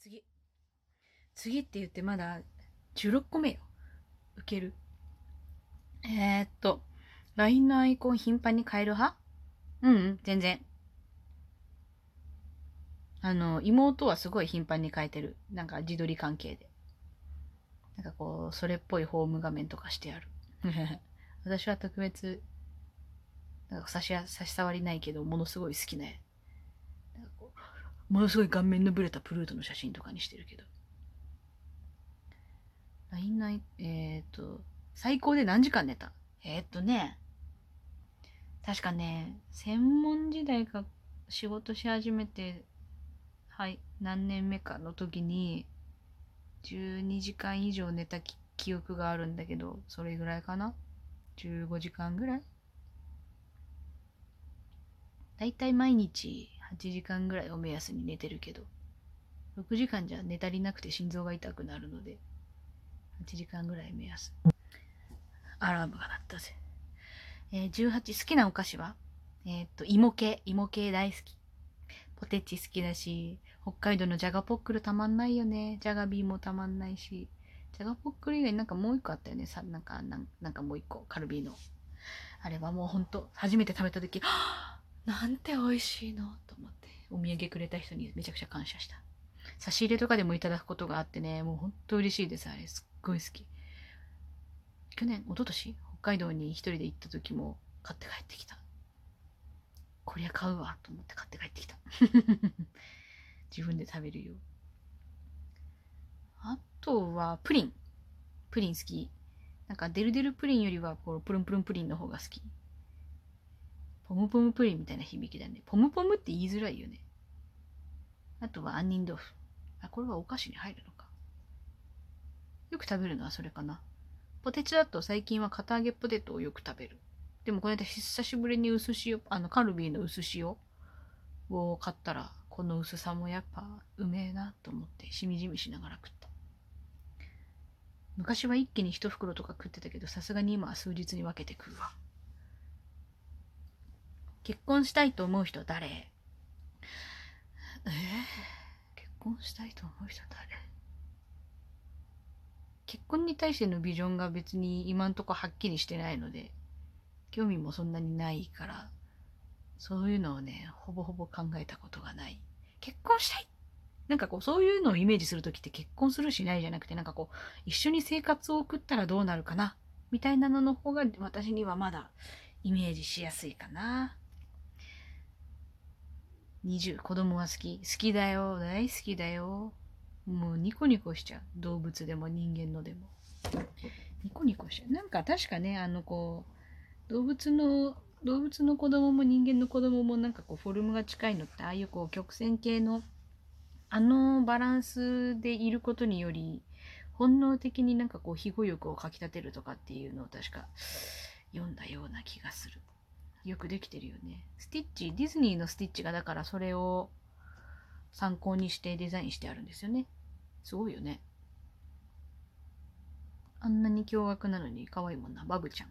次。次って言ってまだ16個目よ。受ける。えー、っと、LINE のアイコン頻繁に変える派？うん、うん、全然。あの、妹はすごい頻繁に変えてる。なんか自撮り関係で。なんかこう、それっぽいホーム画面とかしてある。私は特別、なんか差し差し障りないけど、ものすごい好きな、ものすごい顔面のブレたプルートの写真とかにしてるけど。LINE ない、えっ、ー、と、最高で何時間寝た？えー、っとね、確かね、専門時代か仕事し始めて、はい、何年目かの時に、12時間以上寝た記憶があるんだけど、それぐらいかな ?15 時間ぐらい？だいたい毎日8時間ぐらいを目安に寝てるけど、6時間じゃ寝足りなくて心臓が痛くなるので、8時間ぐらい目安。アラームが鳴ったぜ。えー、18、好きなお菓子は？えー、っと、芋系、芋系大好き。ポテチ好きだし、北海道のじゃがポックルたまんないよね。じゃがビーもたまんないし。じゃがポックル以外になんかもう一個あったよね。さ、なんか、なんなんかもう一個、カルビーの。あれはもうほんと、初めて食べた時、はぁなんて美味しいのと思って、お土産くれた人にめちゃくちゃ感謝した。差し入れとかでもいただくことがあってね、もうほんと嬉しいです。あれ、すっごい好き。去年、一昨年北海道に一人で行った時も買って帰ってきた。こりゃ買うわと思って買って帰ってきた。自分で食べるよ。あとは、プリン。プリン好き。なんか、デルデルプリンよりは、こう、プルンプルンプリンの方が好き。ポムポムプリンみたいな響きだね。ポムポムって言いづらいよね。あとは、杏仁豆腐。あ、これはお菓子に入るのか。よく食べるのはそれかな。ポテチだと最近は片揚げポテトをよく食べる。でもこの間久しぶりに薄塩、あのカルビーの薄塩を買ったら、この薄さもやっぱうめえなと思ってしみじみしながら食った。昔は一気に一袋とか食ってたけど、さすがに今は数日に分けて食うわ。結婚したいと思う人誰？え？ー、結婚したいと思う人誰？結婚に対してのビジョンが別に今んとこはっきりしてないので、興味もそんなにないから、そういうのをね、ほぼほぼ考えたことがない。結婚したい！なんかこう、そういうのをイメージするときって結婚するしないじゃなくて、なんかこう、一緒に生活を送ったらどうなるかな？みたいなのの方が私にはまだイメージしやすいかな。20、子供は好き。好きだよ。大好きだよ。もうニコニコしちゃう。動物でも人間のでも。ニコニコしちゃう。なんか確かね、あのこう、動物の、動物の子供も人間の子供もなんかこうフォルムが近いのって、ああいうこう曲線形の、あのバランスでいることにより、本能的になんかこう庇護欲をかきたてるとかっていうのを確か読んだような気がする。よくできてるよね。スティッチ、ディズニーのスティッチがだからそれを参考にしてデザインしてあるんですよね。すごいよね。あんなに驚愕なのに可愛いもんな、バブちゃん。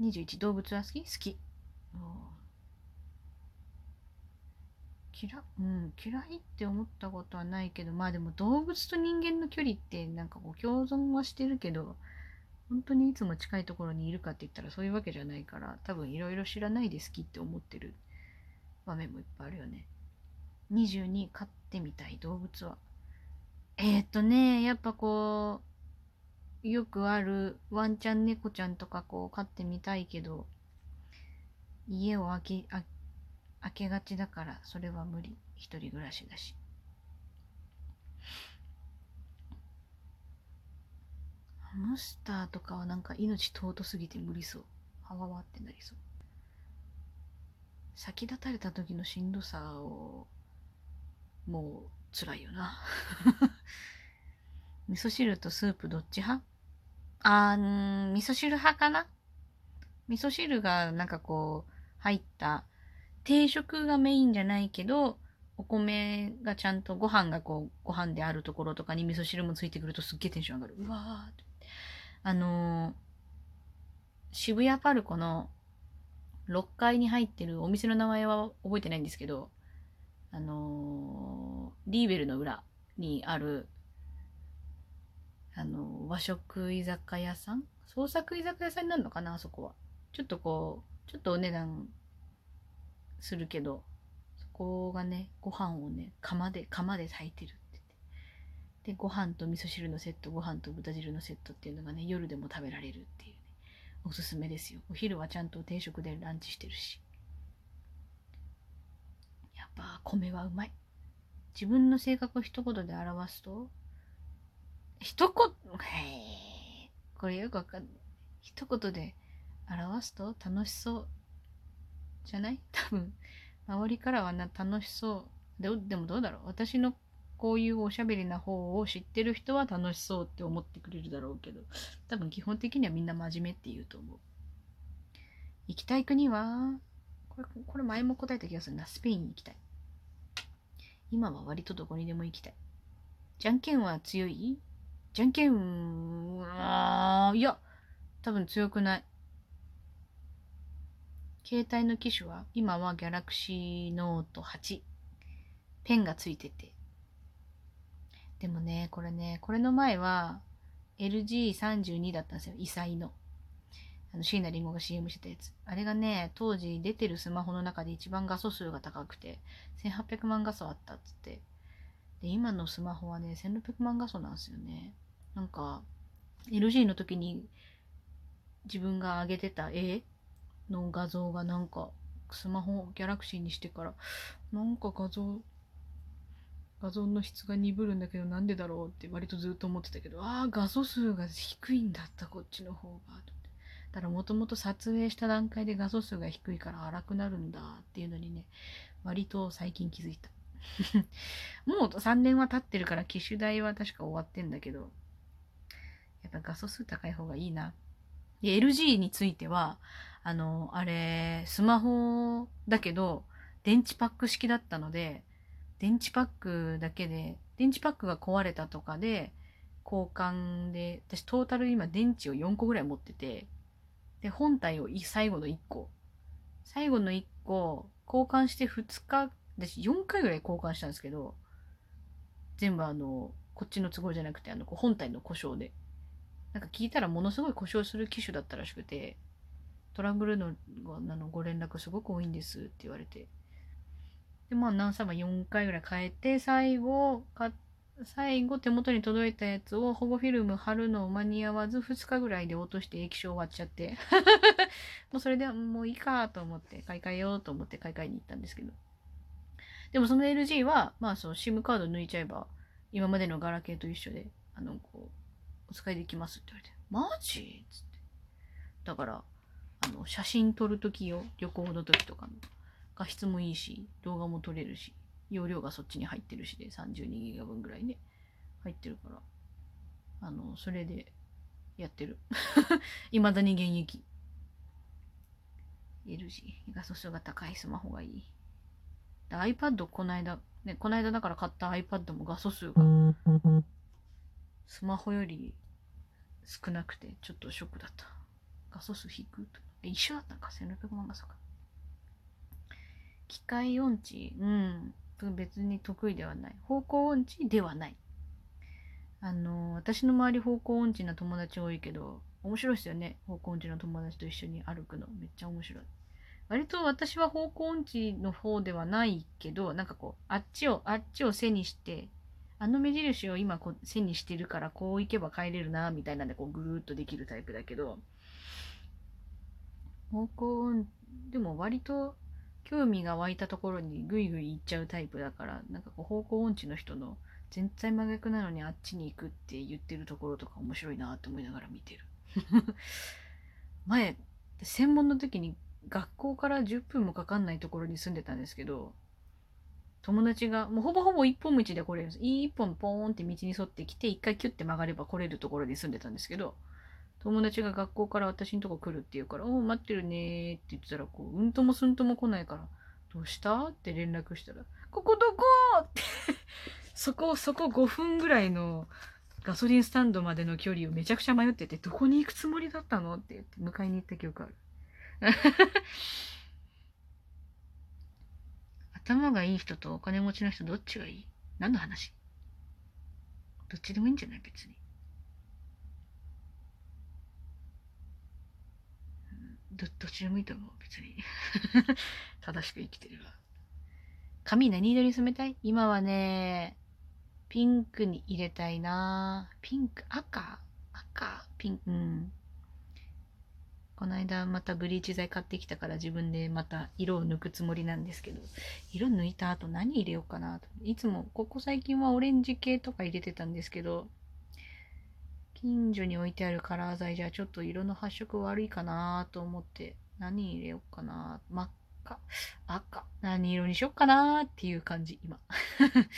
21、動物は好き？好き。嫌うん、嫌いって思ったことはないけど、まあでも動物と人間の距離ってなんかこう共存はしてるけど、本当にいつも近いところにいるかって言ったらそういうわけじゃないから、多分いろいろ知らないで好きって思ってる場面もいっぱいあるよね。22、飼ってみたい動物はえー、っとね、やっぱこう、よくあるワンちゃん猫ちゃんとかこう飼ってみたいけど、家を空け、開けがちだからそれは無理。一人暮らしだし。ハムスターとかはなんか命尊すぎて無理そう。はわわってなりそう。先立たれた時のしんどさをもう辛いよな。味噌汁とスープどっち派？あー、味噌汁派かな？味噌汁がなんかこう入った定食がメインじゃないけど、お米がちゃんとご飯がこう、ご飯であるところとかに味噌汁もついてくるとすっげえテンション上がる。うわーって。あのー、渋谷パルコの6階に入ってるお店の名前は覚えてないんですけど、あのー、リーベルの裏、にある、あの、和食居酒屋さん？創作居酒屋さんになるのかな？あそこは。ちょっとこう、ちょっとお値段するけど、そこがね、ご飯をね、釜で、釜で炊いてる。で、ご飯と味噌汁のセット、ご飯と豚汁のセットっていうのがね、夜でも食べられるっていうね、おすすめですよ。お昼はちゃんと定食でランチしてるし。やっぱ米はうまい。自分の性格を一言で表すと、一言、へ、これよくわかんない。一言で表すと楽しそうじゃない？多分、周りからはな楽しそう。ででもどうだろう？私のこういうおしゃべりな方を知ってる人は楽しそうって思ってくれるだろうけど、多分基本的にはみんな真面目って言うと思う。行きたい国は、これ、これ前も答えた気がするな。スペインに行きたい。今は割とどこにでも行きたい。じゃんけんは強い？じゃんけんは、いや、多分強くない。携帯の機種は、今は Galaxy Note 8。ペンがついてて。でもね、これね、これの前は LG32 だったんですよ。異彩の。あの、椎名林檎が CM してたやつ。あれがね、当時出てるスマホの中で一番画素数が高くて、1800万画素あったっつって。で、今のスマホはね、1600万画素なんですよね。なんか、LG の時に自分が上げてた絵の画像がなんか、スマホを、ギャラクシーにしてから、なんか画像、画像の質が鈍るんだけどなんでだろうって割とずっと思ってたけど、ああ、画素数が低いんだった、こっちの方が。だからもともと撮影した段階で画素数が低いから荒くなるんだっていうのにね、割と最近気づいた。もう3年は経ってるから機種代は確か終わってんだけど、やっぱ画素数高い方がいいな。で、LG については、あの、あれ、スマホだけど、電池パック式だったので、電池パックだけで、電池パックが壊れたとかで、交換で、私トータル今電池を4個ぐらい持ってて、で、本体を最後の1個。最後の1個、交換して2日、私4回ぐらい交換したんですけど、全部あの、こっちの都合じゃなくて、あの、本体の故障で。なんか聞いたらものすごい故障する機種だったらしくて、トラブルのあのご連絡すごく多いんですって言われて。で、まあ何歳も4回ぐらい変えて、最後、最後手元に届いたやつを保護フィルム貼るのを間に合わず2日ぐらいで落として液晶終わっちゃって もうそれでもういいかと思って買い替えようと思って買い替えに行ったんですけどでもその LG はまあその SIM カード抜いちゃえば今までのガラケーと一緒であのこうお使いできますって言われて、マジ？っつって。だから、あの、写真撮るときよ、旅行の時とかの。画質もいいし、動画も撮れるし、容量がそっちに入ってるしで、32ギガ分ぐらいね、入ってるから、あの、それでやってる。未だに現役。LG、画素数が高いスマホがいい。iPad この間、ね、この間だから買った iPad も画素数がスマホより少なくてちょっとショックだった。画素数低く一緒だったんか ?1600 万画素か。機械音痴うん。別に得意ではない。方向音痴ではない。あの、私の周り方向音痴な友達多いけど、面白いですよね。方向音痴の友達と一緒に歩くの。めっちゃ面白い。割と私は方向音痴の方ではないけど、なんかこう、あっちを、あっちを背にしてあの目印を今こう線にしてるからこう行けば帰れるなみたいなんでこうぐるっとできるタイプだけど方向音でも割と興味が湧いたところにぐいぐい行っちゃうタイプだからなんかこう方向音痴の人の全然真逆なのにあっちに行くって言ってるところとか面白いなって思いながら見てる 前専門の時に学校から10分もかかんないところに住んでたんですけど友達が、もうほぼほぼ一本道で来れるんです。一本ポーンって道に沿ってきて、一回キュッて曲がれば来れるところに住んでたんですけど、友達が学校から私のとこ来るって言うから、お待ってるねって言ってたら、こう、うんともすんとも来ないから、どうした？って連絡したら、ここどこ？って そこ、そこ5分ぐらいのガソリンスタンドまでの距離をめちゃくちゃ迷ってて、どこに行くつもりだったの？って言って迎えに行った記憶ある。頭がいい人とお金持ちの人どっちがいい？何の話？どっちでもいいんじゃない？別に。うんどどっちでもいいと思う別に。正しく生きてるわ髪何色に染めたい？今はねピンクに入れたいな。ピンク赤？赤ピンク。うん。この間またブリーチ剤買ってきたから自分でまた色を抜くつもりなんですけど色抜いた後何入れようかなと。いつもここ最近はオレンジ系とか入れてたんですけど近所に置いてあるカラー剤じゃちょっと色の発色悪いかなと思って何入れようかな。真っ赤。赤。何色にしよっかなっていう感じ今。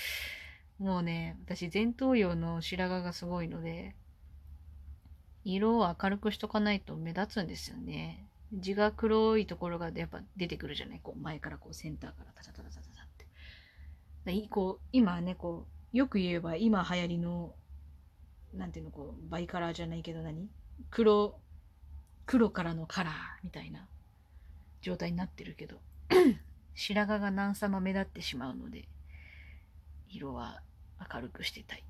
もうね私前頭葉の白髪がすごいので色を明るくしとかないと目立つんですよね。地が黒いところがやっぱ出てくるじゃない。こう前からこうセンターからタタタタタタって。でこう今ねこうよく言えば今流行りのなんていうのこうバイカラーじゃないけど何？黒黒からのカラーみたいな状態になってるけど。白髪が何様目立ってしまうので色は明るくしてたい。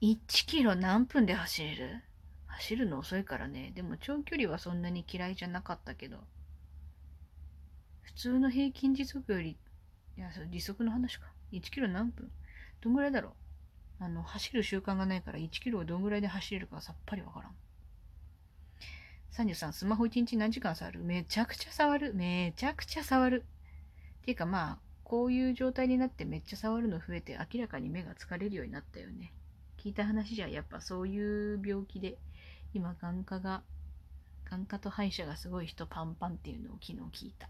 1キロ何分で走れる？走るの遅いからね。でも長距離はそんなに嫌いじゃなかったけど。普通の平均時速よりいやそれ時速の話か。1キロ何分？どんぐらいだろう？あの走る習慣がないから1キロをどんぐらいで走れるかさっぱりわからん。33スマホ1日何時間触る？めちゃくちゃ触る。めちゃくちゃ触る。っていうかまあこういう状態になってめっちゃ触るの増えて明らかに目が疲れるようになったよね。聞いた話じゃやっぱそういう病気で今眼科が眼科と歯医者がすごい人パンパンっていうのを昨日聞いた。